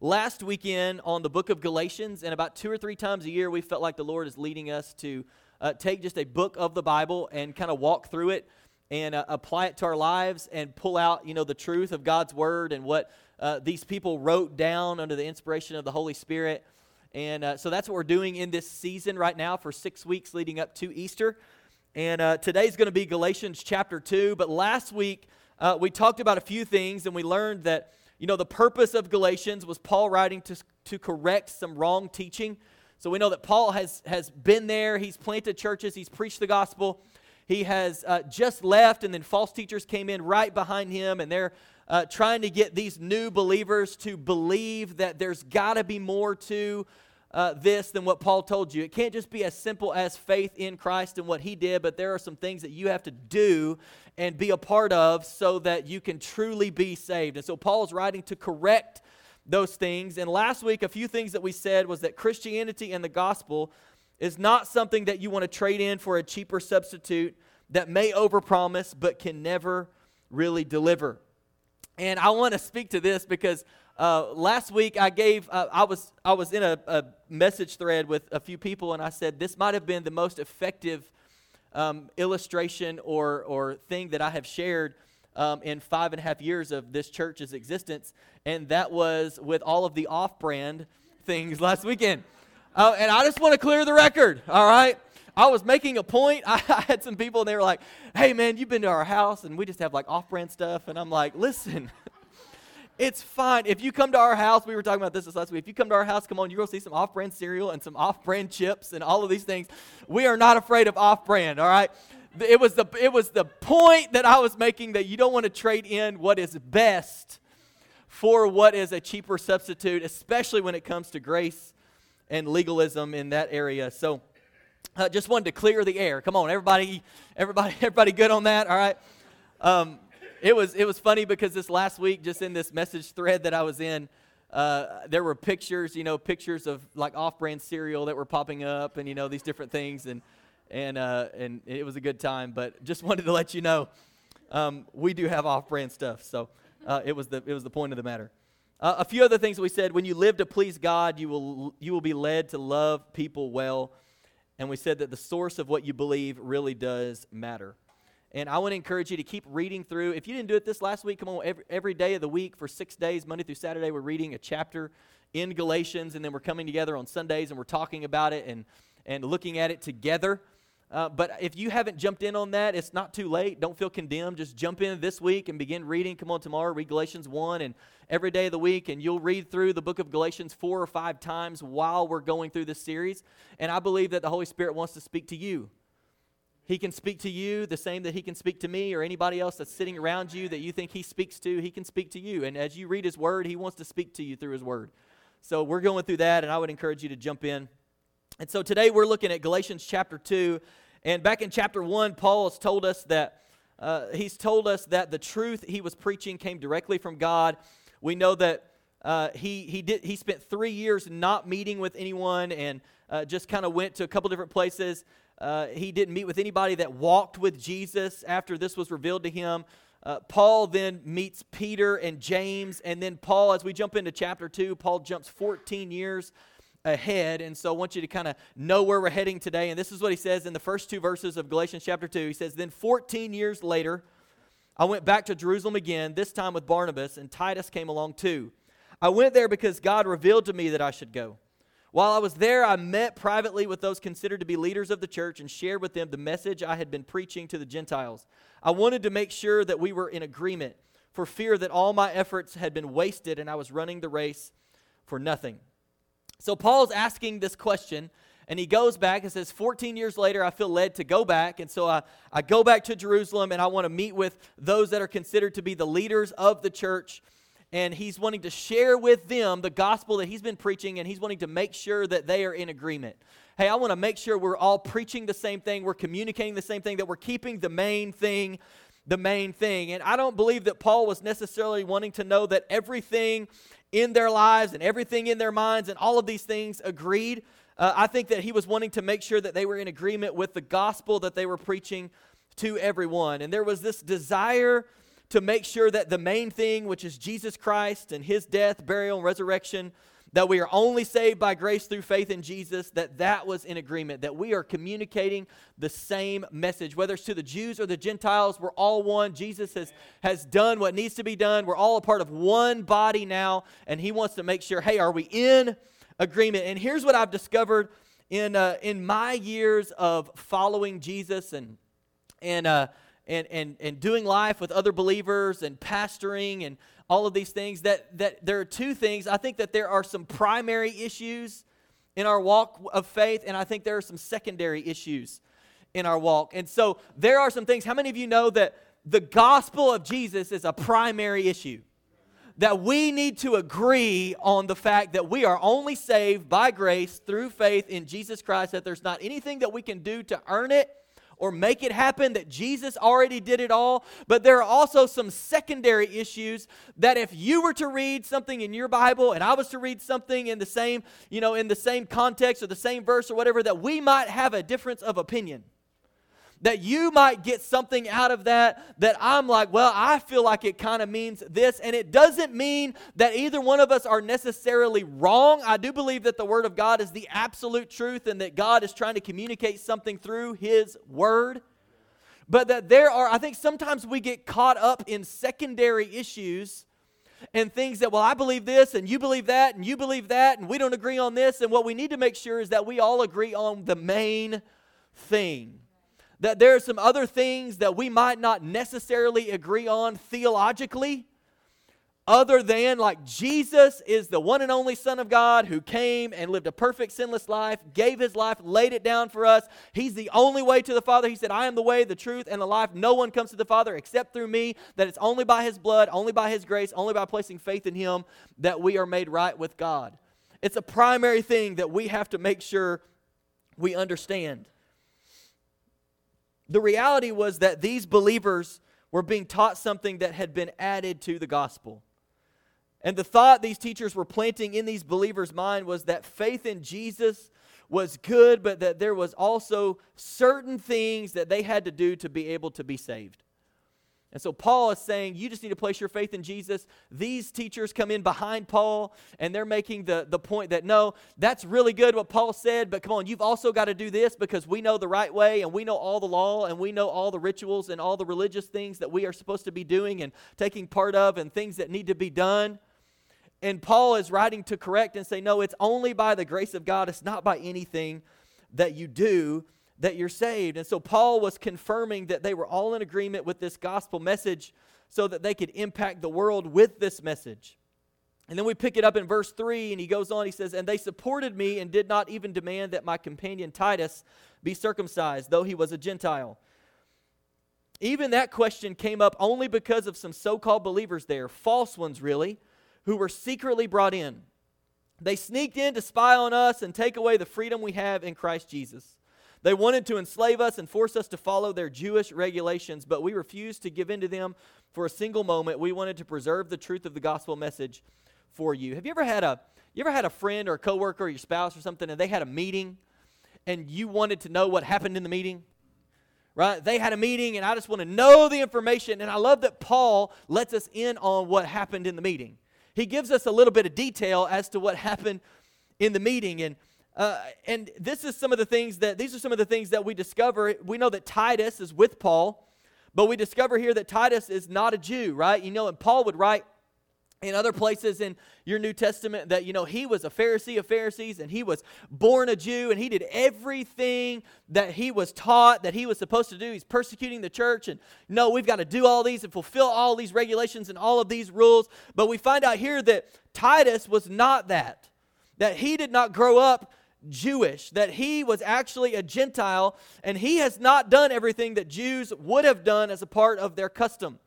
last weekend on the book of Galatians, and about two or three times a year, we felt like the Lord is leading us to uh, take just a book of the Bible and kind of walk through it and uh, apply it to our lives and pull out, you know, the truth of God's word and what uh, these people wrote down under the inspiration of the Holy Spirit. And uh, so that's what we're doing in this season right now for six weeks leading up to Easter. And uh, today's going to be Galatians chapter 2. But last week, uh, we talked about a few things and we learned that you know, the purpose of Galatians was Paul writing to, to correct some wrong teaching. So we know that Paul has, has been there, he's planted churches, he's preached the gospel. He has uh, just left, and then false teachers came in right behind him, and they're uh, trying to get these new believers to believe that there's got to be more to uh, this than what Paul told you. It can't just be as simple as faith in Christ and what he did, but there are some things that you have to do and be a part of so that you can truly be saved. And so Paul's writing to correct those things. And last week, a few things that we said was that Christianity and the gospel is not something that you want to trade in for a cheaper substitute that may overpromise but can never really deliver. And I want to speak to this because uh, last week I gave uh, I was I was in a, a, message thread with a few people and I said this might have been the most effective um, illustration or or thing that I have shared um, in five and a half years of this church's existence, and that was with all of the off-brand things last weekend. Uh, and I just want to clear the record. All right. I was making a point. I, I had some people and they were like, "Hey man, you've been to our house and we just have like off-brand stuff." And I'm like, "Listen." It's fine. If you come to our house, we were talking about this, this last week. If you come to our house, come on, you're going to see some off brand cereal and some off brand chips and all of these things. We are not afraid of off brand, all right? It was, the, it was the point that I was making that you don't want to trade in what is best for what is a cheaper substitute, especially when it comes to grace and legalism in that area. So, uh, just wanted to clear the air. Come on, everybody, everybody, everybody, good on that? All right. Um, it was it was funny because this last week, just in this message thread that I was in, uh, there were pictures, you know, pictures of like off-brand cereal that were popping up, and you know these different things, and and uh, and it was a good time. But just wanted to let you know, um, we do have off-brand stuff, so uh, it was the it was the point of the matter. Uh, a few other things we said: when you live to please God, you will you will be led to love people well, and we said that the source of what you believe really does matter. And I want to encourage you to keep reading through. If you didn't do it this last week, come on, every, every day of the week for six days, Monday through Saturday, we're reading a chapter in Galatians, and then we're coming together on Sundays and we're talking about it and, and looking at it together. Uh, but if you haven't jumped in on that, it's not too late. Don't feel condemned. Just jump in this week and begin reading. Come on, tomorrow, read Galatians 1 and every day of the week, and you'll read through the book of Galatians four or five times while we're going through this series. And I believe that the Holy Spirit wants to speak to you he can speak to you the same that he can speak to me or anybody else that's sitting around you that you think he speaks to. He can speak to you. And as you read his word, he wants to speak to you through his word. So we're going through that, and I would encourage you to jump in. And so today we're looking at Galatians chapter 2. And back in chapter 1, Paul has told us that uh, he's told us that the truth he was preaching came directly from God. We know that uh, he, he, did, he spent three years not meeting with anyone and uh, just kind of went to a couple different places. Uh, he didn't meet with anybody that walked with Jesus after this was revealed to him. Uh, Paul then meets Peter and James, and then Paul, as we jump into chapter 2, Paul jumps 14 years ahead. And so I want you to kind of know where we're heading today. And this is what he says in the first two verses of Galatians chapter 2. He says, Then 14 years later, I went back to Jerusalem again, this time with Barnabas, and Titus came along too. I went there because God revealed to me that I should go. While I was there, I met privately with those considered to be leaders of the church and shared with them the message I had been preaching to the Gentiles. I wanted to make sure that we were in agreement for fear that all my efforts had been wasted and I was running the race for nothing. So Paul's asking this question, and he goes back and says, 14 years later, I feel led to go back. And so I, I go back to Jerusalem and I want to meet with those that are considered to be the leaders of the church and he's wanting to share with them the gospel that he's been preaching, and he's wanting to make sure that they are in agreement. Hey, I want to make sure we're all preaching the same thing, we're communicating the same thing, that we're keeping the main thing the main thing. And I don't believe that Paul was necessarily wanting to know that everything in their lives and everything in their minds and all of these things agreed. Uh, I think that he was wanting to make sure that they were in agreement with the gospel that they were preaching to everyone. And there was this desire to make sure that the main thing, which is Jesus Christ and his death, burial, and resurrection, that we are only saved by grace through faith in Jesus, that that was in agreement, that we are communicating the same message. Whether it's to the Jews or the Gentiles, we're all one. Jesus has, has done what needs to be done. We're all a part of one body now, and he wants to make sure, hey, are we in agreement? And here's what I've discovered in, uh, in my years of following Jesus and, and, uh, and, and, and doing life with other believers and pastoring and all of these things that, that there are two things. I think that there are some primary issues in our walk of faith, and I think there are some secondary issues in our walk. And so there are some things. How many of you know that the gospel of Jesus is a primary issue? That we need to agree on the fact that we are only saved by grace through faith in Jesus Christ, that there's not anything that we can do to earn it or make it happen, that Jesus already did it all. But there are also some secondary issues that if you were to read something in your Bible and I was to read something in the same, you know, in the same context or the same verse or whatever, that we might have a difference of opinion that you might get something out of that that I'm like, well, I feel like it kind of means this. And it doesn't mean that either one of us are necessarily wrong. I do believe that the Word of God is the absolute truth and that God is trying to communicate something through His Word. But that there are, I think sometimes we get caught up in secondary issues and things that, well, I believe this and you believe that and you believe that and we don't agree on this. And what we need to make sure is that we all agree on the main thing that there are some other things that we might not necessarily agree on theologically, other than like Jesus is the one and only Son of God who came and lived a perfect sinless life, gave his life, laid it down for us. He's the only way to the Father. He said, I am the way, the truth, and the life. No one comes to the Father except through me. That it's only by his blood, only by his grace, only by placing faith in him that we are made right with God. It's a primary thing that we have to make sure we understand. The reality was that these believers were being taught something that had been added to the gospel. And the thought these teachers were planting in these believers' mind was that faith in Jesus was good, but that there was also certain things that they had to do to be able to be saved. And so Paul is saying, you just need to place your faith in Jesus. These teachers come in behind Paul and they're making the, the point that no, that's really good what Paul said, but come on, you've also got to do this because we know the right way and we know all the law and we know all the rituals and all the religious things that we are supposed to be doing and taking part of and things that need to be done. And Paul is writing to correct and say, no, it's only by the grace of God, it's not by anything that you do that you're saved. And so Paul was confirming that they were all in agreement with this gospel message so that they could impact the world with this message. And then we pick it up in verse 3, and he goes on, he says, And they supported me and did not even demand that my companion Titus be circumcised, though he was a Gentile. Even that question came up only because of some so called believers there, false ones really, who were secretly brought in. They sneaked in to spy on us and take away the freedom we have in Christ Jesus. They wanted to enslave us and force us to follow their Jewish regulations, but we refused to give in to them for a single moment. We wanted to preserve the truth of the gospel message for you. Have you ever had a you ever had a friend or a coworker or your spouse or something and they had a meeting and you wanted to know what happened in the meeting? Right? They had a meeting and I just want to know the information and I love that Paul lets us in on what happened in the meeting. He gives us a little bit of detail as to what happened in the meeting and uh, and this is some of the things that these are some of the things that we discover. We know that Titus is with Paul, but we discover here that Titus is not a Jew, right? You know, and Paul would write in other places in your New Testament that, you know, he was a Pharisee of Pharisees and he was born a Jew and he did everything that he was taught that he was supposed to do. He's persecuting the church and, no, we've got to do all these and fulfill all these regulations and all of these rules. But we find out here that Titus was not that, that he did not grow up Jewish, that he was actually a Gentile, and he has not done everything that Jews would have done as a part of their custom.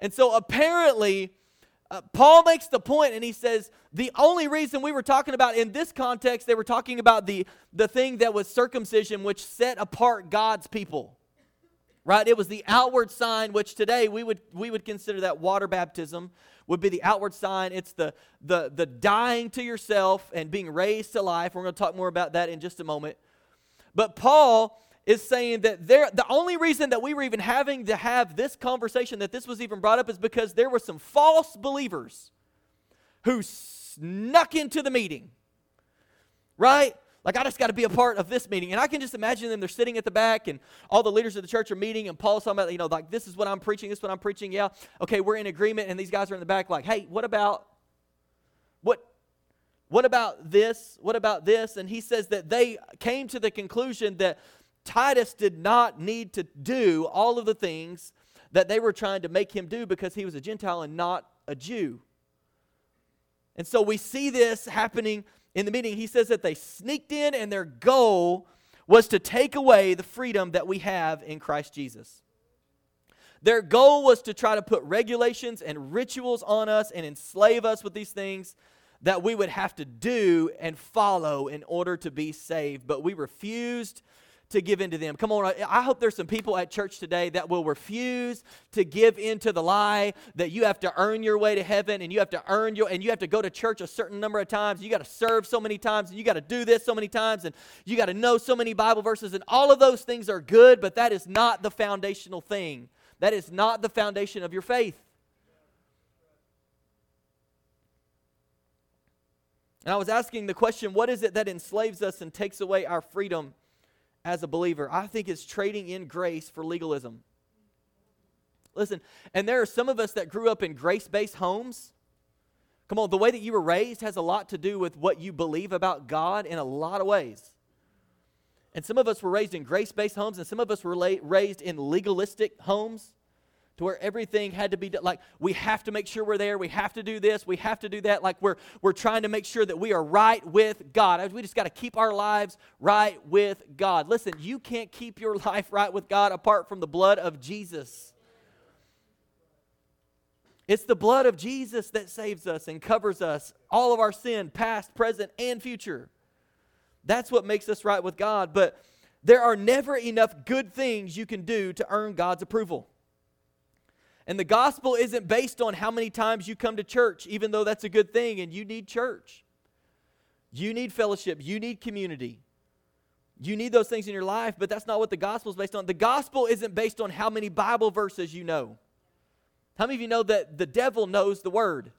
And so apparently, uh, Paul makes the point and he says the only reason we were talking about in this context, they were talking about the, the thing that was circumcision, which set apart God's people. Right? It was the outward sign, which today we would, we would consider that water baptism would be the outward sign. It's the, the, the dying to yourself and being raised to life. We're going to talk more about that in just a moment. But Paul is saying that there, the only reason that we were even having to have this conversation, that this was even brought up, is because there were some false believers who snuck into the meeting, right? Like, I just got to be a part of this meeting. And I can just imagine them, they're sitting at the back, and all the leaders of the church are meeting, and Paul's talking about, you know, like, this is what I'm preaching, this is what I'm preaching. Yeah, okay, we're in agreement. And these guys are in the back, like, hey, what about, what, what about this? What about this? And he says that they came to the conclusion that Titus did not need to do all of the things that they were trying to make him do because he was a Gentile and not a Jew. And so we see this happening in the meeting. He says that they sneaked in and their goal was to take away the freedom that we have in Christ Jesus. Their goal was to try to put regulations and rituals on us and enslave us with these things that we would have to do and follow in order to be saved. But we refused to give in to them. Come on, I hope there's some people at church today that will refuse to give in to the lie that you have to earn your way to heaven and you have to earn your and you have to go to church a certain number of times. You got to serve so many times and you got to do this so many times and you got to know so many Bible verses and all of those things are good, but that is not the foundational thing. That is not the foundation of your faith. And I was asking the question, what is it that enslaves us and takes away our freedom? As a believer. I think it's trading in grace for legalism. Listen, and there are some of us that grew up in grace based homes. Come on, the way that you were raised has a lot to do with what you believe about God in a lot of ways. And some of us were raised in grace based homes, and some of us were la- raised in legalistic homes to where everything had to be done. Like, we have to make sure we're there. We have to do this. We have to do that. Like, we're, we're trying to make sure that we are right with God. We just got to keep our lives right with God. Listen, you can't keep your life right with God apart from the blood of Jesus. It's the blood of Jesus that saves us and covers us, all of our sin, past, present, and future. That's what makes us right with God. But there are never enough good things you can do to earn God's approval. And the gospel isn't based on how many times you come to church, even though that's a good thing and you need church. You need fellowship, you need community. You need those things in your life, but that's not what the gospel is based on. The gospel isn't based on how many Bible verses you know. How many of you know that the devil knows the word?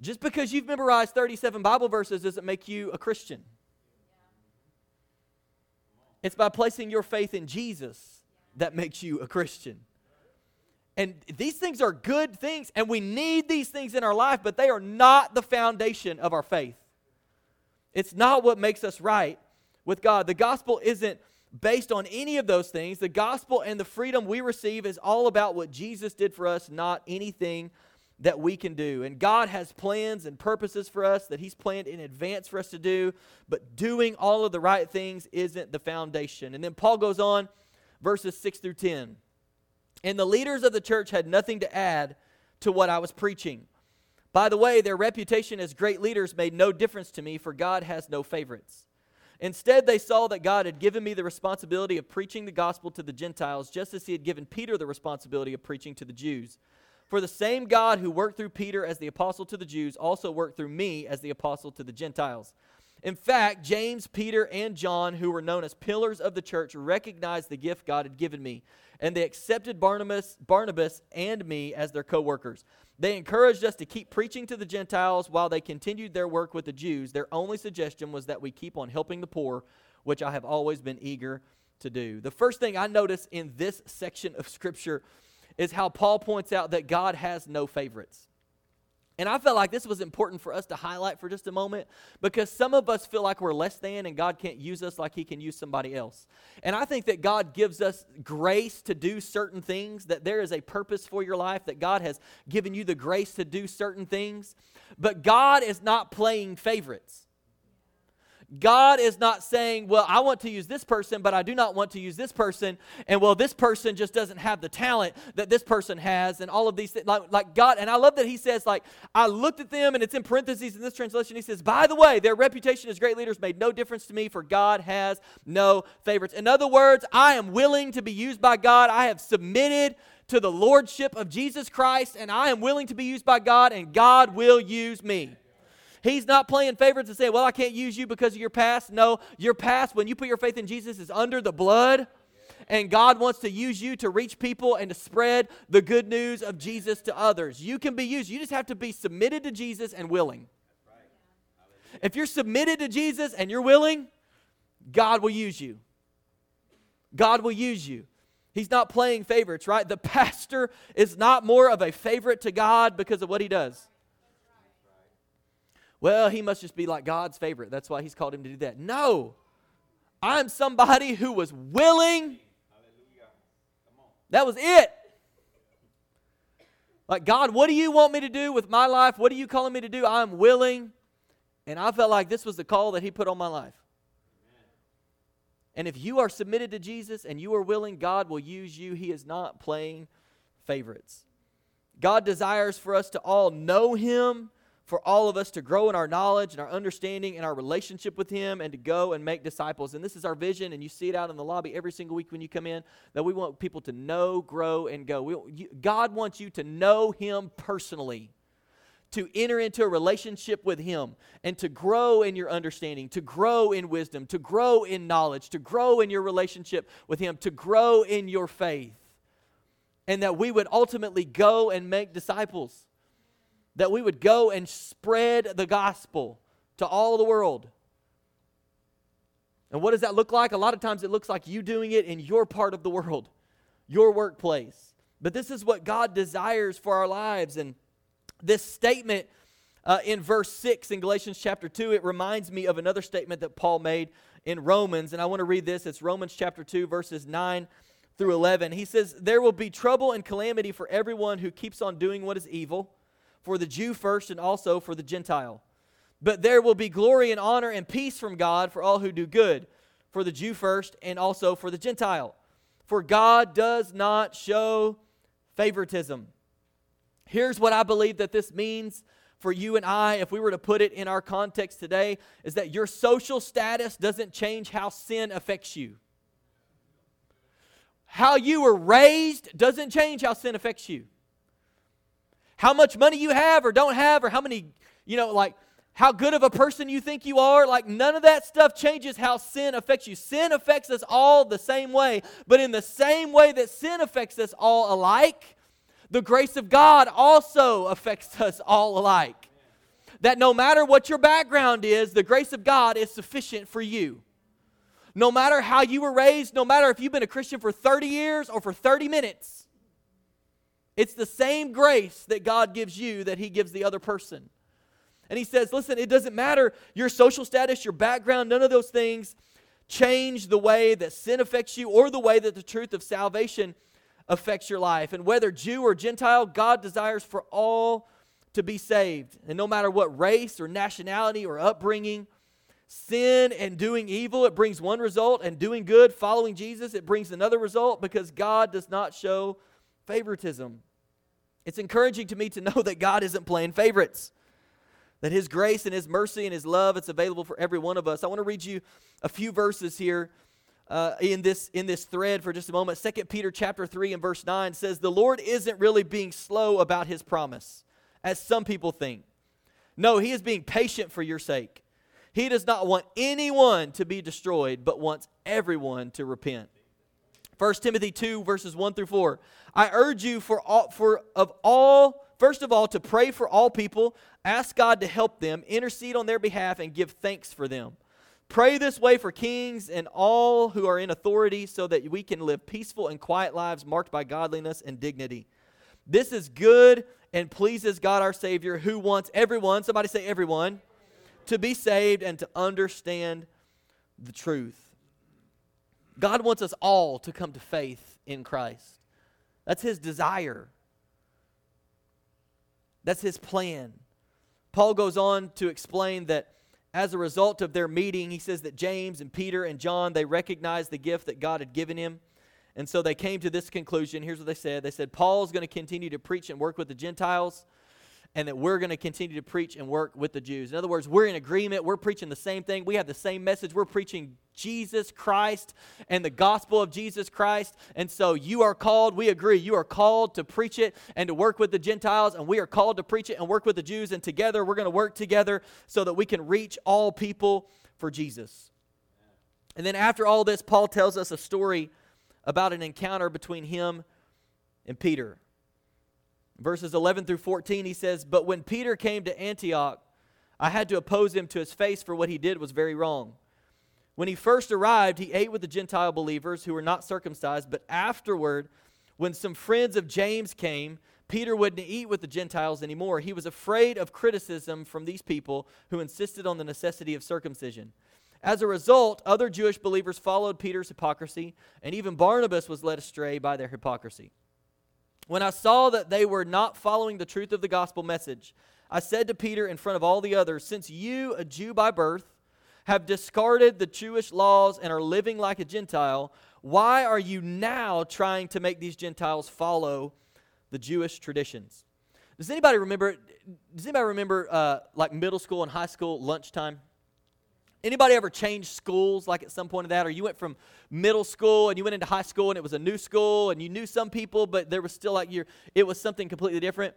Just because you've memorized 37 Bible verses doesn't make you a Christian. It's by placing your faith in Jesus that makes you a Christian. And these things are good things, and we need these things in our life, but they are not the foundation of our faith. It's not what makes us right with God. The gospel isn't based on any of those things. The gospel and the freedom we receive is all about what Jesus did for us, not anything that we can do. And God has plans and purposes for us that He's planned in advance for us to do, but doing all of the right things isn't the foundation. And then Paul goes on verses 6 through 10. And the leaders of the church had nothing to add to what I was preaching. By the way, their reputation as great leaders made no difference to me, for God has no favorites. Instead, they saw that God had given me the responsibility of preaching the gospel to the Gentiles, just as He had given Peter the responsibility of preaching to the Jews. For the same God who worked through Peter as the apostle to the Jews also worked through me as the apostle to the Gentiles. In fact, James, Peter, and John, who were known as pillars of the church, recognized the gift God had given me, and they accepted Barnabas, Barnabas and me as their co workers. They encouraged us to keep preaching to the Gentiles while they continued their work with the Jews. Their only suggestion was that we keep on helping the poor, which I have always been eager to do. The first thing I notice in this section of Scripture is how Paul points out that God has no favorites. And I felt like this was important for us to highlight for just a moment because some of us feel like we're less than and God can't use us like He can use somebody else. And I think that God gives us grace to do certain things, that there is a purpose for your life, that God has given you the grace to do certain things. But God is not playing favorites. God is not saying, well, I want to use this person, but I do not want to use this person. And well, this person just doesn't have the talent that this person has, and all of these things. Like, like God, and I love that he says, like, I looked at them, and it's in parentheses in this translation. He says, by the way, their reputation as great leaders made no difference to me, for God has no favorites. In other words, I am willing to be used by God. I have submitted to the lordship of Jesus Christ, and I am willing to be used by God, and God will use me. He's not playing favorites and saying, Well, I can't use you because of your past. No, your past, when you put your faith in Jesus, is under the blood. And God wants to use you to reach people and to spread the good news of Jesus to others. You can be used. You just have to be submitted to Jesus and willing. If you're submitted to Jesus and you're willing, God will use you. God will use you. He's not playing favorites, right? The pastor is not more of a favorite to God because of what he does. Well, he must just be like God's favorite. That's why he's called him to do that. No. I'm somebody who was willing. That was it. Like, God, what do you want me to do with my life? What are you calling me to do? I'm willing. And I felt like this was the call that he put on my life. And if you are submitted to Jesus and you are willing, God will use you. He is not playing favorites. God desires for us to all know Him for all of us to grow in our knowledge and our understanding and our relationship with Him and to go and make disciples. And this is our vision, and you see it out in the lobby every single week when you come in that we want people to know, grow, and go. We, you, God wants you to know Him personally, to enter into a relationship with Him, and to grow in your understanding, to grow in wisdom, to grow in knowledge, to grow in your relationship with Him, to grow in your faith. And that we would ultimately go and make disciples that we would go and spread the gospel to all the world. And what does that look like? A lot of times it looks like you doing it in your part of the world, your workplace. But this is what God desires for our lives. And this statement uh, in verse 6 in Galatians chapter 2, it reminds me of another statement that Paul made in Romans. And I want to read this. It's Romans chapter 2, verses 9 through 11. He says, There will be trouble and calamity for everyone who keeps on doing what is evil for the Jew first and also for the Gentile. But there will be glory and honor and peace from God for all who do good, for the Jew first and also for the Gentile. For God does not show favoritism. Here's what I believe that this means for you and I, if we were to put it in our context today, is that your social status doesn't change how sin affects you. How you were raised doesn't change how sin affects you how much money you have or don't have, or how many, you know, like how good of a person you think you are. Like, none of that stuff changes how sin affects you. Sin affects us all the same way, but in the same way that sin affects us all alike, the grace of God also affects us all alike. That no matter what your background is, the grace of God is sufficient for you. No matter how you were raised, no matter if you've been a Christian for 30 years or for 30 minutes, it's the same grace that God gives you that He gives the other person. And He says, listen, it doesn't matter your social status, your background, none of those things change the way that sin affects you or the way that the truth of salvation affects your life. And whether Jew or Gentile, God desires for all to be saved. And no matter what race or nationality or upbringing, sin and doing evil, it brings one result, and doing good, following Jesus, it brings another result because God does not show favoritism. It's encouraging to me to know that God isn't playing favorites. That his grace and his mercy and his love it's available for every one of us. I want to read you a few verses here uh, in this in this thread for just a moment. Second Peter chapter 3 and verse 9 says, "The Lord isn't really being slow about his promise, as some people think. No, he is being patient for your sake. He does not want anyone to be destroyed, but wants everyone to repent." 1 Timothy 2, verses 1 through 4. I urge you for all, for of all, first of all, to pray for all people, ask God to help them, intercede on their behalf, and give thanks for them. Pray this way for kings and all who are in authority so that we can live peaceful and quiet lives marked by godliness and dignity. This is good and pleases God our Savior, who wants everyone, somebody say everyone, to be saved and to understand the truth. God wants us all to come to faith in Christ. That's his desire. That's his plan. Paul goes on to explain that as a result of their meeting, he says that James and Peter and John, they recognized the gift that God had given him. And so they came to this conclusion. Here's what they said They said, Paul's going to continue to preach and work with the Gentiles, and that we're going to continue to preach and work with the Jews. In other words, we're in agreement. We're preaching the same thing. We have the same message. We're preaching Jesus Christ and the gospel of Jesus Christ. And so you are called, we agree, you are called to preach it and to work with the Gentiles, and we are called to preach it and work with the Jews. And together, we're going to work together so that we can reach all people for Jesus. And then after all this, Paul tells us a story about an encounter between him and Peter. Verses 11 through 14, he says, But when Peter came to Antioch, I had to oppose him to his face, for what he did was very wrong. When he first arrived, he ate with the Gentile believers who were not circumcised, but afterward, when some friends of James came, Peter wouldn't eat with the Gentiles anymore. He was afraid of criticism from these people who insisted on the necessity of circumcision. As a result, other Jewish believers followed Peter's hypocrisy, and even Barnabas was led astray by their hypocrisy. When I saw that they were not following the truth of the gospel message, I said to Peter in front of all the others, Since you, a Jew by birth, have discarded the Jewish laws and are living like a Gentile, why are you now trying to make these Gentiles follow the Jewish traditions? Does anybody remember? Does anybody remember uh, like middle school and high school lunchtime? Anybody ever changed schools like at some point of that? Or you went from middle school and you went into high school and it was a new school and you knew some people, but there was still like you it was something completely different.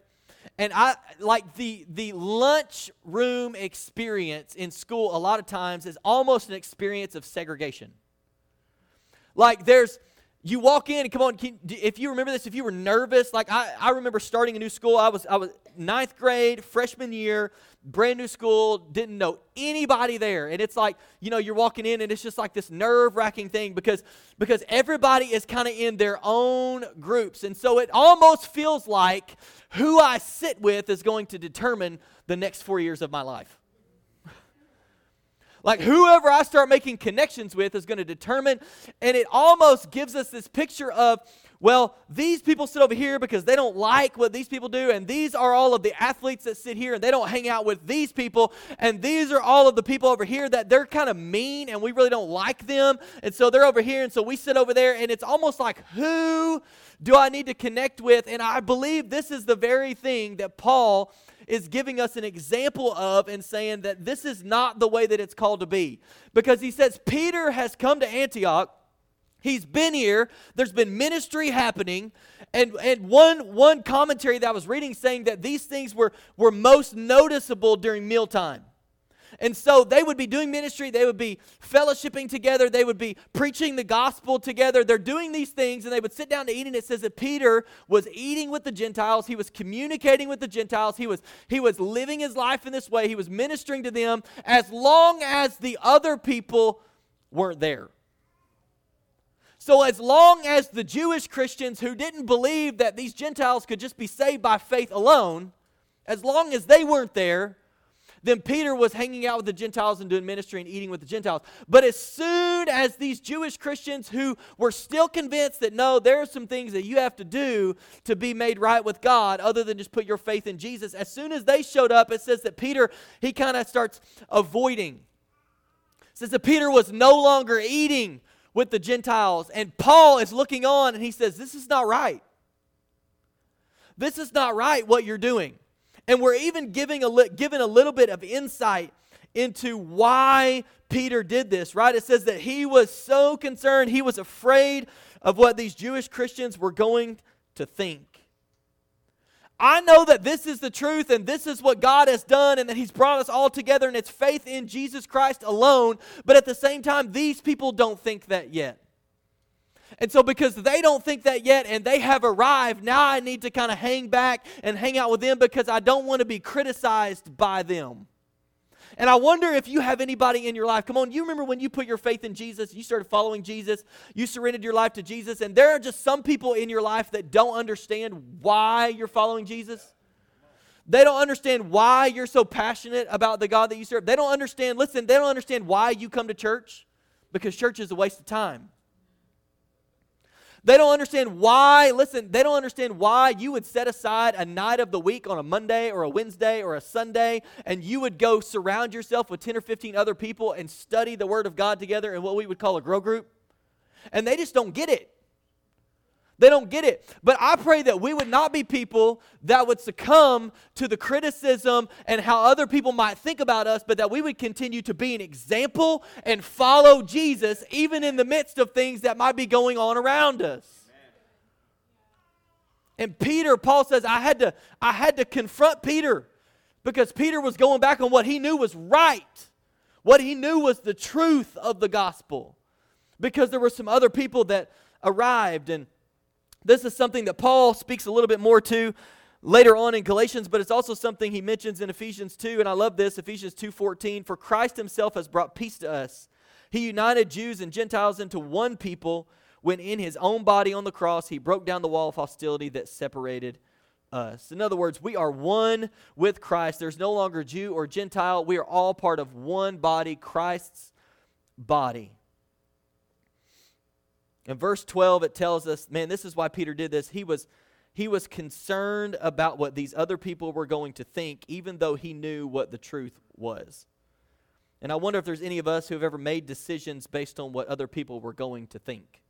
And I like the the lunchroom experience in school a lot of times is almost an experience of segregation. Like there's you walk in and come on can, if you remember this if you were nervous like I, I remember starting a new school i was i was ninth grade freshman year brand new school didn't know anybody there. And it's like you know you're walking in and it's just like this nerve-wracking thing because because everybody is kind of in their own groups. And so it almost feels like who i sit with is going to determine the next four years of my life. Like whoever I start making connections with is going to determine, and it almost gives us this picture of, well, these people sit over here because they don't like what these people do, and these are all of the athletes that sit here and they don't hang out with these people, and these are all of the people over here that they're kind of mean and we really don't like them, and so they're over here, and so we sit over there, and it's almost like who do I need to connect with? And I believe this is the very thing that Paul is giving us an example of and saying that this is not the way that it's called to be. Because he says, Peter has come to Antioch. He's been here. There's been ministry happening. And, and one, one commentary that I was reading saying that these things were, were most noticeable during mealtime. And so they would be doing ministry, they would be fellowshipping together, they would be preaching the gospel together. They're doing these things and they would sit down to eat. And it says that Peter was eating with the Gentiles, he was communicating with the Gentiles, he was, he was living his life in this way, he was ministering to them as long as the other people weren't there. So, as long as the Jewish Christians who didn't believe that these Gentiles could just be saved by faith alone, as long as they weren't there, then Peter was hanging out with the Gentiles and doing ministry and eating with the Gentiles. But as soon as these Jewish Christians who were still convinced that no, there are some things that you have to do to be made right with God other than just put your faith in Jesus, as soon as they showed up, it says that Peter, he kind of starts avoiding. It says that Peter was no longer eating with the Gentiles. And Paul is looking on and he says, This is not right. This is not right what you're doing. And we're even giving a li- given a little bit of insight into why Peter did this, right? It says that he was so concerned, he was afraid of what these Jewish Christians were going to think. I know that this is the truth and this is what God has done and that He's brought us all together and it's faith in Jesus Christ alone. But at the same time, these people don't think that yet. And so, because they don't think that yet and they have arrived, now I need to kind of hang back and hang out with them because I don't want to be criticized by them. And I wonder if you have anybody in your life. Come on, you remember when you put your faith in Jesus, you started following Jesus, you surrendered your life to Jesus, and there are just some people in your life that don't understand why you're following Jesus. They don't understand why you're so passionate about the God that you serve. They don't understand, listen, they don't understand why you come to church because church is a waste of time. They don't understand why, listen, they don't understand why you would set aside a night of the week on a Monday or a Wednesday or a Sunday and you would go surround yourself with 10 or 15 other people and study the Word of God together in what we would call a grow group. And they just don't get it. They don't get it. But I pray that we would not be people that would succumb to the criticism and how other people might think about us, but that we would continue to be an example and follow Jesus even in the midst of things that might be going on around us. And Peter, Paul says, I had to, I had to confront Peter because Peter was going back on what he knew was right, what he knew was the truth of the gospel. Because there were some other people that arrived and this is something that Paul speaks a little bit more to later on in Galatians, but it's also something he mentions in Ephesians 2, and I love this, Ephesians 2:14, for Christ himself has brought peace to us. He united Jews and Gentiles into one people when in his own body on the cross he broke down the wall of hostility that separated us. In other words, we are one with Christ. There's no longer Jew or Gentile. We are all part of one body, Christ's body. In verse 12, it tells us, man, this is why Peter did this. He was, he was concerned about what these other people were going to think, even though he knew what the truth was. And I wonder if there's any of us who have ever made decisions based on what other people were going to think.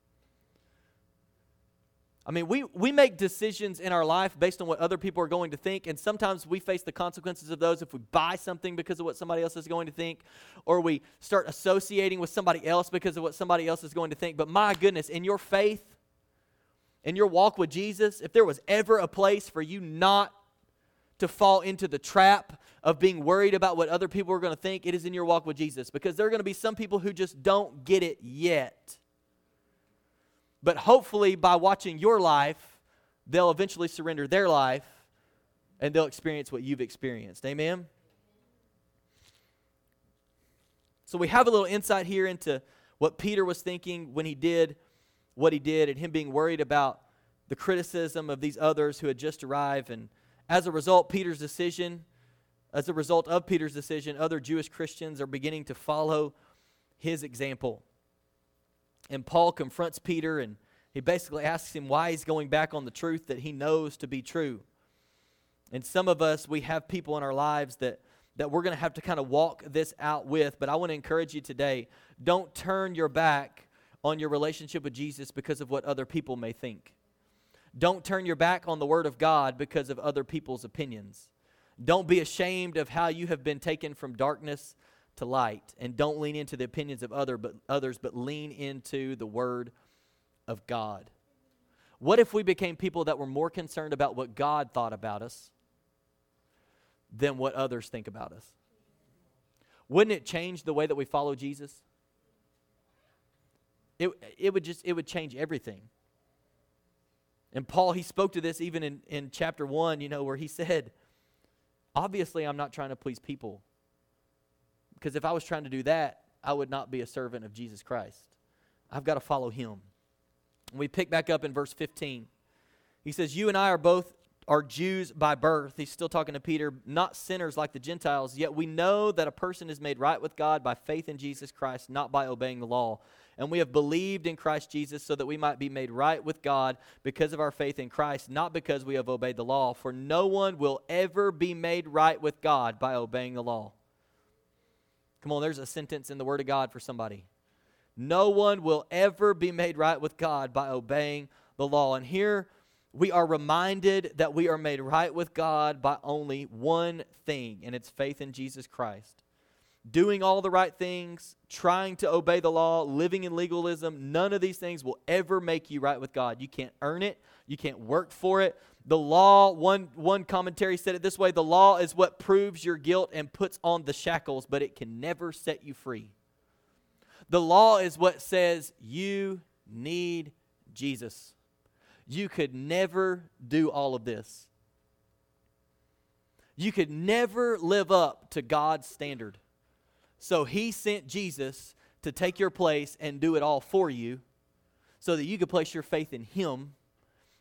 I mean, we, we make decisions in our life based on what other people are going to think, and sometimes we face the consequences of those if we buy something because of what somebody else is going to think, or we start associating with somebody else because of what somebody else is going to think. But my goodness, in your faith, in your walk with Jesus, if there was ever a place for you not to fall into the trap of being worried about what other people are going to think, it is in your walk with Jesus because there are going to be some people who just don't get it yet. But hopefully, by watching your life, they'll eventually surrender their life and they'll experience what you've experienced. Amen? So, we have a little insight here into what Peter was thinking when he did what he did and him being worried about the criticism of these others who had just arrived. And as a result, Peter's decision, as a result of Peter's decision, other Jewish Christians are beginning to follow his example. And Paul confronts Peter and he basically asks him why he's going back on the truth that he knows to be true. And some of us, we have people in our lives that, that we're going to have to kind of walk this out with. But I want to encourage you today don't turn your back on your relationship with Jesus because of what other people may think. Don't turn your back on the Word of God because of other people's opinions. Don't be ashamed of how you have been taken from darkness to light and don't lean into the opinions of other but others but lean into the word of God. What if we became people that were more concerned about what God thought about us than what others think about us? Wouldn't it change the way that we follow Jesus? It, it would just it would change everything. And Paul, he spoke to this even in, in chapter one, you know, where he said, Obviously, I'm not trying to please people. Because if I was trying to do that, I would not be a servant of Jesus Christ. I've got to follow him. we pick back up in verse 15. He says, You and I are both are Jews by birth. He's still talking to Peter, not sinners like the Gentiles, yet we know that a person is made right with God by faith in Jesus Christ, not by obeying the law. And we have believed in Christ Jesus so that we might be made right with God because of our faith in Christ, not because we have obeyed the law. For no one will ever be made right with God by obeying the law. Come on, there's a sentence in the Word of God for somebody. No one will ever be made right with God by obeying the law. And here we are reminded that we are made right with God by only one thing, and it's faith in Jesus Christ. Doing all the right things, trying to obey the law, living in legalism, none of these things will ever make you right with God. You can't earn it, you can't work for it. The law, one, one commentary said it this way the law is what proves your guilt and puts on the shackles, but it can never set you free. The law is what says you need Jesus. You could never do all of this. You could never live up to God's standard. So he sent Jesus to take your place and do it all for you so that you could place your faith in him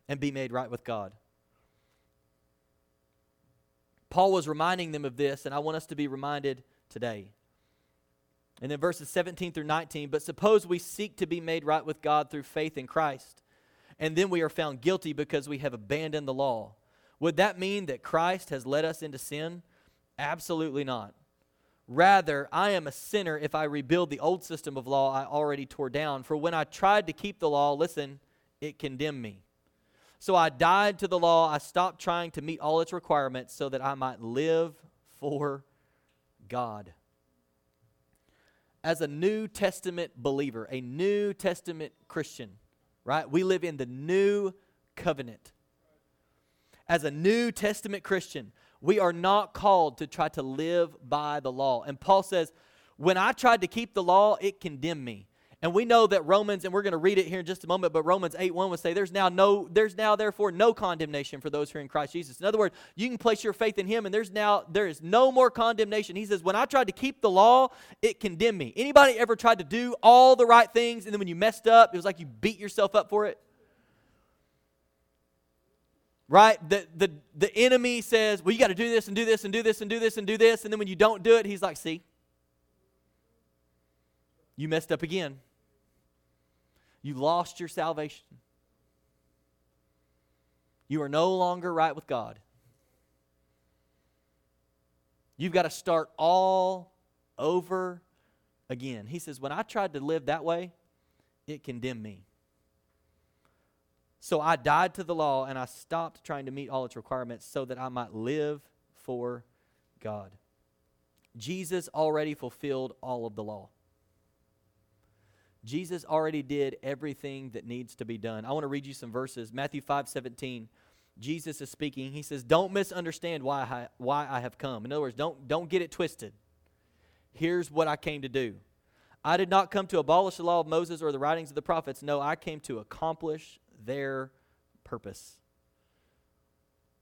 and be made right with God. Paul was reminding them of this, and I want us to be reminded today. And then verses 17 through 19, but suppose we seek to be made right with God through faith in Christ. and then we are found guilty because we have abandoned the law. Would that mean that Christ has led us into sin? Absolutely not. Rather, I am a sinner if I rebuild the old system of law I already tore down. For when I tried to keep the law, listen, it condemned me. So I died to the law. I stopped trying to meet all its requirements so that I might live for God. As a New Testament believer, a New Testament Christian, right? We live in the new covenant. As a New Testament Christian, we are not called to try to live by the law. And Paul says, When I tried to keep the law, it condemned me. And we know that Romans, and we're going to read it here in just a moment, but Romans 8 1 would say, There's now no, there's now therefore no condemnation for those who are in Christ Jesus. In other words, you can place your faith in him, and there's now there is no more condemnation. He says, When I tried to keep the law, it condemned me. Anybody ever tried to do all the right things, and then when you messed up, it was like you beat yourself up for it? right? The, the, the enemy says, well, you got to do this and do this and do this and do this and do this. And then when you don't do it, he's like, see, you messed up again. You lost your salvation. You are no longer right with God. You've got to start all over again. He says, When I tried to live that way, it condemned me. So I died to the law and I stopped trying to meet all its requirements so that I might live for God. Jesus already fulfilled all of the law. Jesus already did everything that needs to be done. I want to read you some verses. Matthew 5 17. Jesus is speaking. He says, Don't misunderstand why I, why I have come. In other words, don't, don't get it twisted. Here's what I came to do I did not come to abolish the law of Moses or the writings of the prophets. No, I came to accomplish their purpose.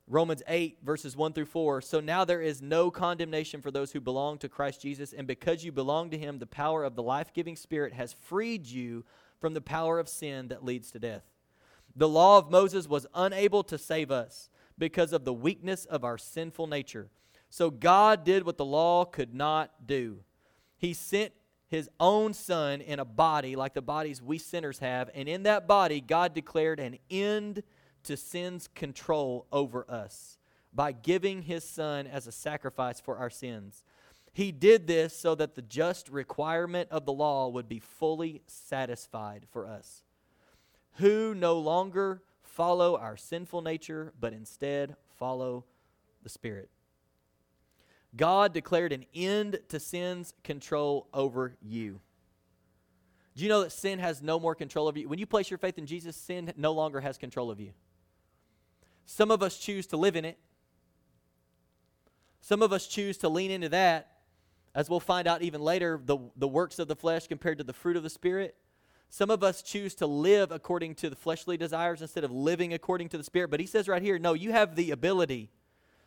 Romans 8, verses 1 through 4. So now there is no condemnation for those who belong to Christ Jesus, and because you belong to him, the power of the life giving Spirit has freed you from the power of sin that leads to death. The law of Moses was unable to save us because of the weakness of our sinful nature. So God did what the law could not do. He sent his own son in a body like the bodies we sinners have. And in that body, God declared an end to sin's control over us by giving his son as a sacrifice for our sins. He did this so that the just requirement of the law would be fully satisfied for us, who no longer follow our sinful nature, but instead follow the Spirit. God declared an end to sin's control over you. Do you know that sin has no more control over you? When you place your faith in Jesus, sin no longer has control of you. Some of us choose to live in it. Some of us choose to lean into that, as we'll find out even later, the, the works of the flesh compared to the fruit of the Spirit. Some of us choose to live according to the fleshly desires instead of living according to the Spirit. But he says right here, no, you have the ability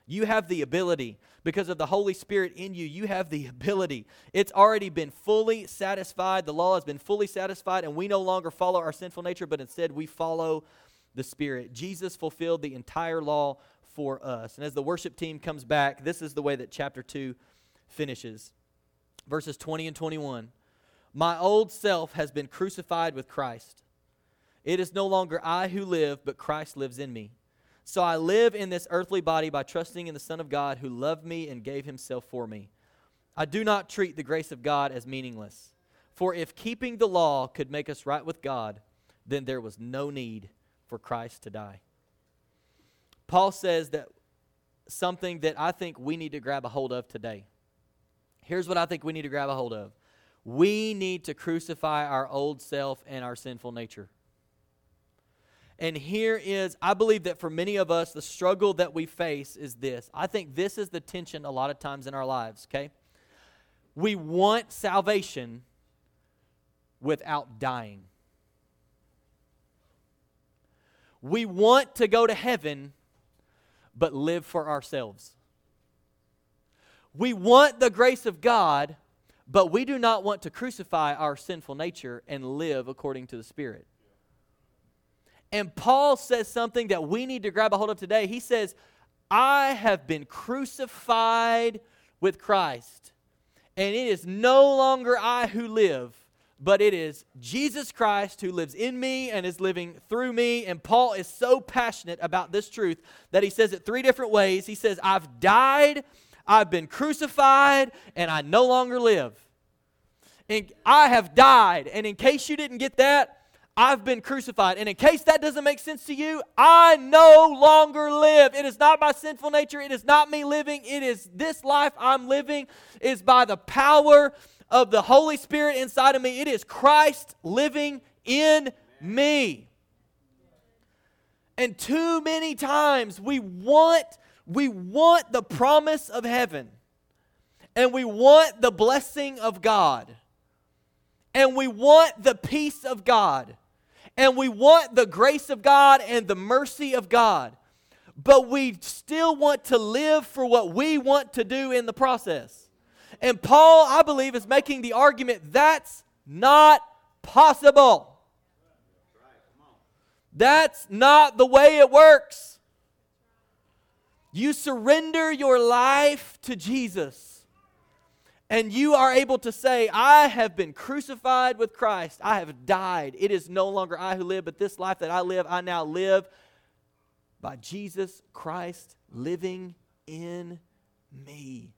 you have the ability. Because of the Holy Spirit in you, you have the ability. It's already been fully satisfied. The law has been fully satisfied, and we no longer follow our sinful nature, but instead we follow the Spirit. Jesus fulfilled the entire law for us. And as the worship team comes back, this is the way that chapter 2 finishes. Verses 20 and 21. My old self has been crucified with Christ. It is no longer I who live, but Christ lives in me. So I live in this earthly body by trusting in the Son of God who loved me and gave himself for me. I do not treat the grace of God as meaningless. For if keeping the law could make us right with God, then there was no need for Christ to die. Paul says that something that I think we need to grab a hold of today. Here's what I think we need to grab a hold of we need to crucify our old self and our sinful nature. And here is, I believe that for many of us, the struggle that we face is this. I think this is the tension a lot of times in our lives, okay? We want salvation without dying. We want to go to heaven, but live for ourselves. We want the grace of God, but we do not want to crucify our sinful nature and live according to the Spirit. And Paul says something that we need to grab a hold of today. He says, I have been crucified with Christ, and it is no longer I who live, but it is Jesus Christ who lives in me and is living through me. And Paul is so passionate about this truth that he says it three different ways. He says, I've died, I've been crucified, and I no longer live. And I have died. And in case you didn't get that, I've been crucified. And in case that doesn't make sense to you, I no longer live. It is not my sinful nature. It is not me living. It is this life I'm living is by the power of the Holy Spirit inside of me. It is Christ living in me. And too many times we want we want the promise of heaven. And we want the blessing of God. And we want the peace of God and we want the grace of God and the mercy of God, but we still want to live for what we want to do in the process. And Paul, I believe, is making the argument that's not possible. That's not the way it works. You surrender your life to Jesus and you are able to say, I have been crucified with Christ. I have died. It is no longer I who live, but this life that I live, I now live by Jesus Christ living in me.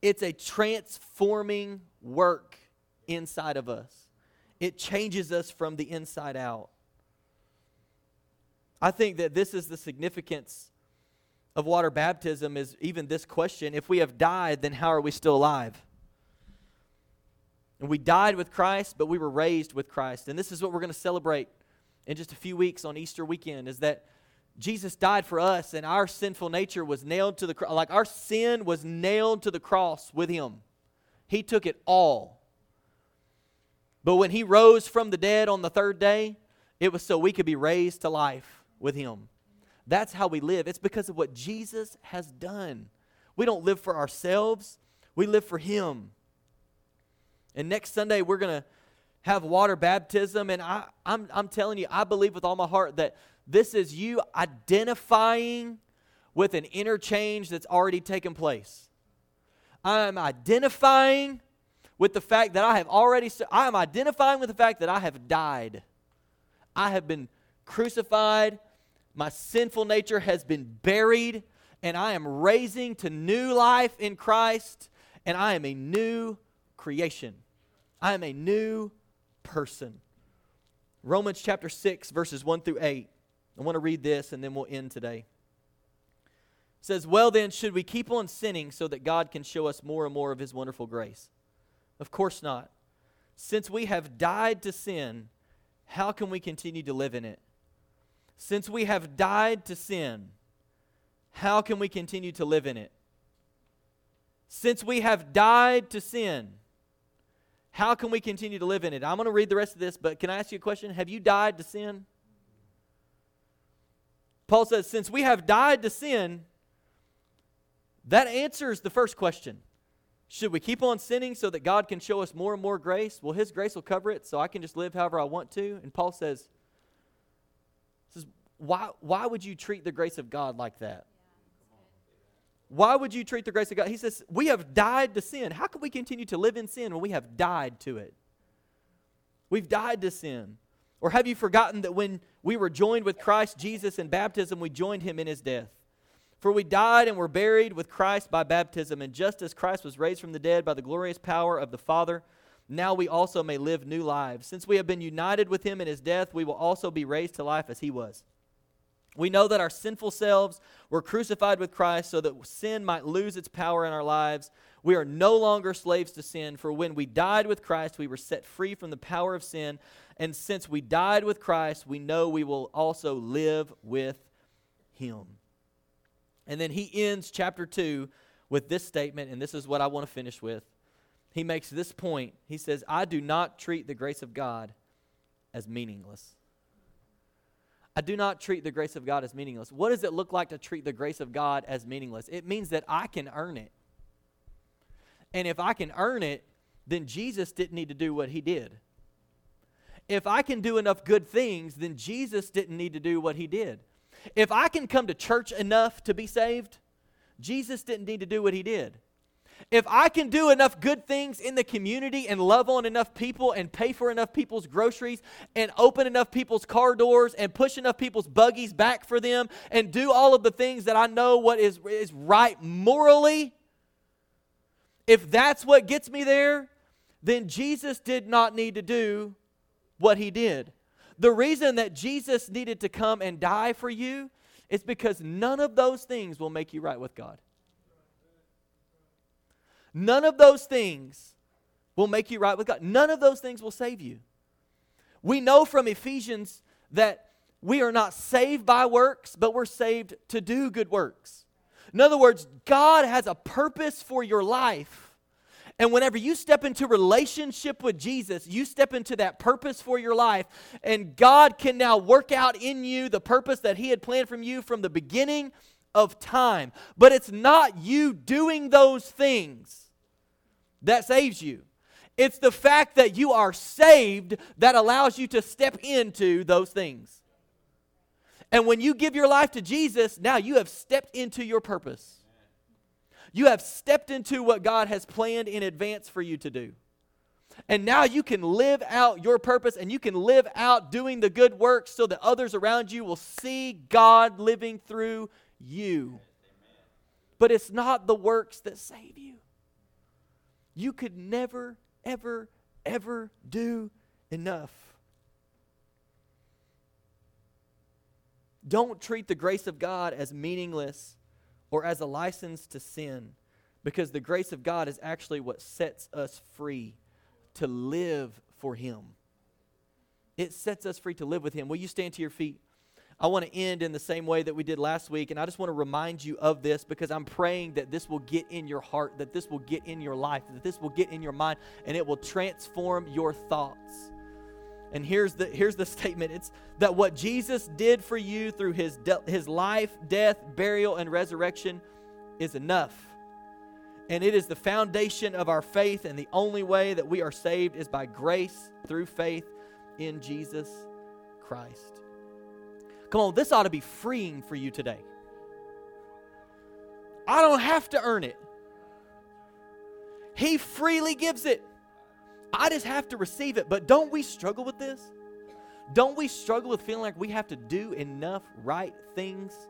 It's a transforming work inside of us, it changes us from the inside out. I think that this is the significance of water baptism is even this question if we have died, then how are we still alive? And we died with Christ, but we were raised with Christ. And this is what we're going to celebrate in just a few weeks on Easter weekend is that Jesus died for us and our sinful nature was nailed to the cross. Like our sin was nailed to the cross with him. He took it all. But when he rose from the dead on the third day, it was so we could be raised to life with him. That's how we live. It's because of what Jesus has done. We don't live for ourselves, we live for Him. And next Sunday, we're going to have water baptism. And I, I'm, I'm telling you, I believe with all my heart that this is you identifying with an interchange that's already taken place. I'm identifying with the fact that I have already, I am identifying with the fact that I have died. I have been crucified my sinful nature has been buried, and I am raising to new life in Christ, and I am a new creation. I am a new person. Romans chapter 6, verses 1 through 8. I want to read this and then we'll end today. It says, Well, then, should we keep on sinning so that God can show us more and more of his wonderful grace? Of course not. Since we have died to sin, how can we continue to live in it? Since we have died to sin, how can we continue to live in it? Since we have died to sin, how can we continue to live in it? I'm going to read the rest of this, but can I ask you a question? Have you died to sin? Paul says, since we have died to sin, that answers the first question. Should we keep on sinning so that God can show us more and more grace? Well, His grace will cover it, so I can just live however I want to. And Paul says, says why, why would you treat the grace of God like that? Why would you treat the grace of God? He says, We have died to sin. How can we continue to live in sin when we have died to it? We've died to sin. Or have you forgotten that when we were joined with Christ Jesus in baptism, we joined him in his death? For we died and were buried with Christ by baptism, and just as Christ was raised from the dead by the glorious power of the Father, now we also may live new lives. Since we have been united with him in his death, we will also be raised to life as he was. We know that our sinful selves were crucified with Christ so that sin might lose its power in our lives. We are no longer slaves to sin, for when we died with Christ, we were set free from the power of sin. And since we died with Christ, we know we will also live with him. And then he ends chapter 2 with this statement, and this is what I want to finish with. He makes this point. He says, I do not treat the grace of God as meaningless. I do not treat the grace of God as meaningless. What does it look like to treat the grace of God as meaningless? It means that I can earn it. And if I can earn it, then Jesus didn't need to do what he did. If I can do enough good things, then Jesus didn't need to do what he did. If I can come to church enough to be saved, Jesus didn't need to do what he did. If I can do enough good things in the community and love on enough people and pay for enough people's groceries and open enough people's car doors and push enough people's buggies back for them and do all of the things that I know what is, is right morally, if that's what gets me there, then Jesus did not need to do what he did. The reason that Jesus needed to come and die for you is because none of those things will make you right with God. None of those things will make you right with God. None of those things will save you. We know from Ephesians that we are not saved by works, but we're saved to do good works. In other words, God has a purpose for your life. And whenever you step into relationship with Jesus, you step into that purpose for your life, and God can now work out in you the purpose that He had planned from you from the beginning of time. But it's not you doing those things that saves you. It's the fact that you are saved that allows you to step into those things. And when you give your life to Jesus, now you have stepped into your purpose. You have stepped into what God has planned in advance for you to do. And now you can live out your purpose and you can live out doing the good works so that others around you will see God living through you. But it's not the works that save you. You could never, ever, ever do enough. Don't treat the grace of God as meaningless or as a license to sin because the grace of God is actually what sets us free to live for Him. It sets us free to live with Him. Will you stand to your feet? I want to end in the same way that we did last week, and I just want to remind you of this because I'm praying that this will get in your heart, that this will get in your life, that this will get in your mind, and it will transform your thoughts. And here's the here's the statement. It's that what Jesus did for you through his de- his life, death, burial and resurrection is enough. And it is the foundation of our faith and the only way that we are saved is by grace through faith in Jesus Christ. Come on, this ought to be freeing for you today. I don't have to earn it. He freely gives it. I just have to receive it. But don't we struggle with this? Don't we struggle with feeling like we have to do enough right things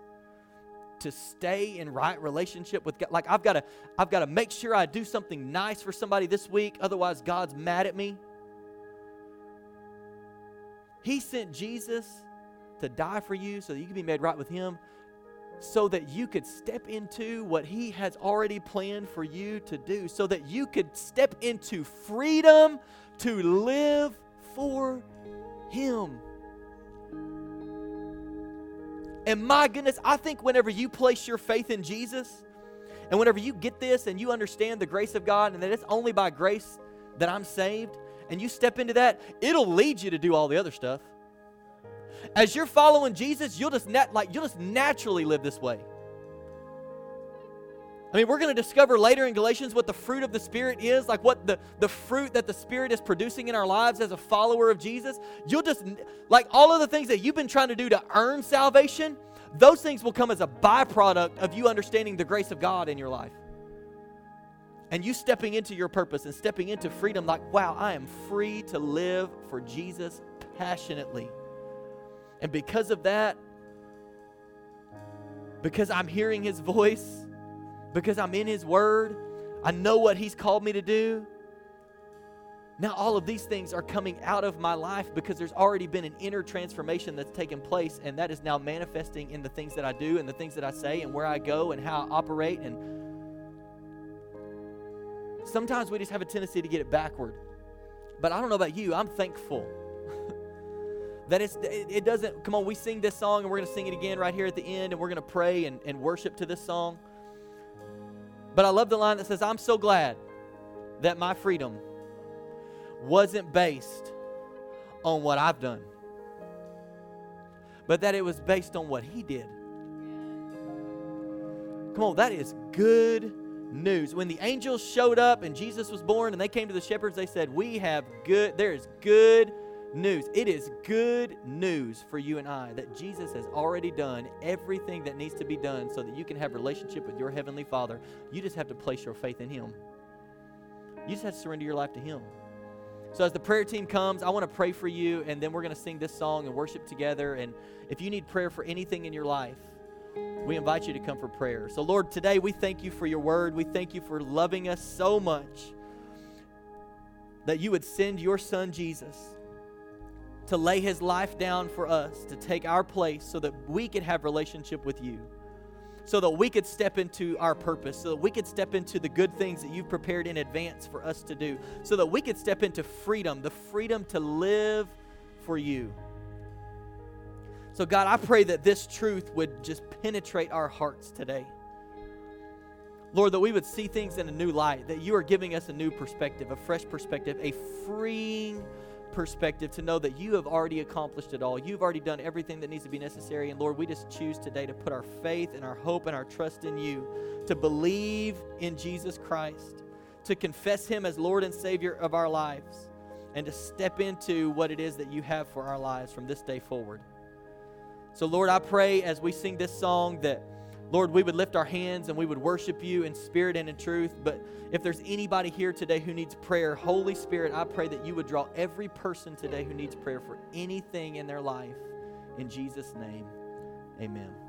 to stay in right relationship with God? Like I've got to I've got to make sure I do something nice for somebody this week otherwise God's mad at me. He sent Jesus to die for you so that you can be made right with him so that you could step into what He has already planned for you to do, so that you could step into freedom to live for Him. And my goodness, I think whenever you place your faith in Jesus, and whenever you get this and you understand the grace of God and that it's only by grace that I'm saved, and you step into that, it'll lead you to do all the other stuff. As you're following Jesus, you'll just like you'll just naturally live this way. I mean, we're going to discover later in Galatians what the fruit of the Spirit is, like what the, the fruit that the Spirit is producing in our lives as a follower of Jesus. You'll just, like all of the things that you've been trying to do to earn salvation, those things will come as a byproduct of you understanding the grace of God in your life. And you stepping into your purpose and stepping into freedom, like, wow, I am free to live for Jesus passionately. And because of that, because I'm hearing his voice, because I'm in his word, I know what he's called me to do. Now, all of these things are coming out of my life because there's already been an inner transformation that's taken place, and that is now manifesting in the things that I do and the things that I say and where I go and how I operate. And sometimes we just have a tendency to get it backward. But I don't know about you, I'm thankful that it's, it doesn't, come on, we sing this song and we're going to sing it again right here at the end and we're going to pray and, and worship to this song. But I love the line that says, I'm so glad that my freedom wasn't based on what I've done, but that it was based on what He did. Come on, that is good news. When the angels showed up and Jesus was born and they came to the shepherds, they said, We have good, there is good news. It is good news for you and I that Jesus has already done everything that needs to be done so that you can have relationship with your heavenly Father. You just have to place your faith in him. You just have to surrender your life to him. So as the prayer team comes, I want to pray for you and then we're going to sing this song and worship together and if you need prayer for anything in your life, we invite you to come for prayer. So Lord, today we thank you for your word. We thank you for loving us so much that you would send your son Jesus to lay his life down for us, to take our place so that we could have relationship with you. So that we could step into our purpose, so that we could step into the good things that you've prepared in advance for us to do, so that we could step into freedom, the freedom to live for you. So, God, I pray that this truth would just penetrate our hearts today. Lord, that we would see things in a new light, that you are giving us a new perspective, a fresh perspective, a freeing perspective to know that you have already accomplished it all. You've already done everything that needs to be necessary. And Lord, we just choose today to put our faith and our hope and our trust in you, to believe in Jesus Christ, to confess him as Lord and Savior of our lives, and to step into what it is that you have for our lives from this day forward. So, Lord, I pray as we sing this song that Lord, we would lift our hands and we would worship you in spirit and in truth. But if there's anybody here today who needs prayer, Holy Spirit, I pray that you would draw every person today who needs prayer for anything in their life. In Jesus' name, amen.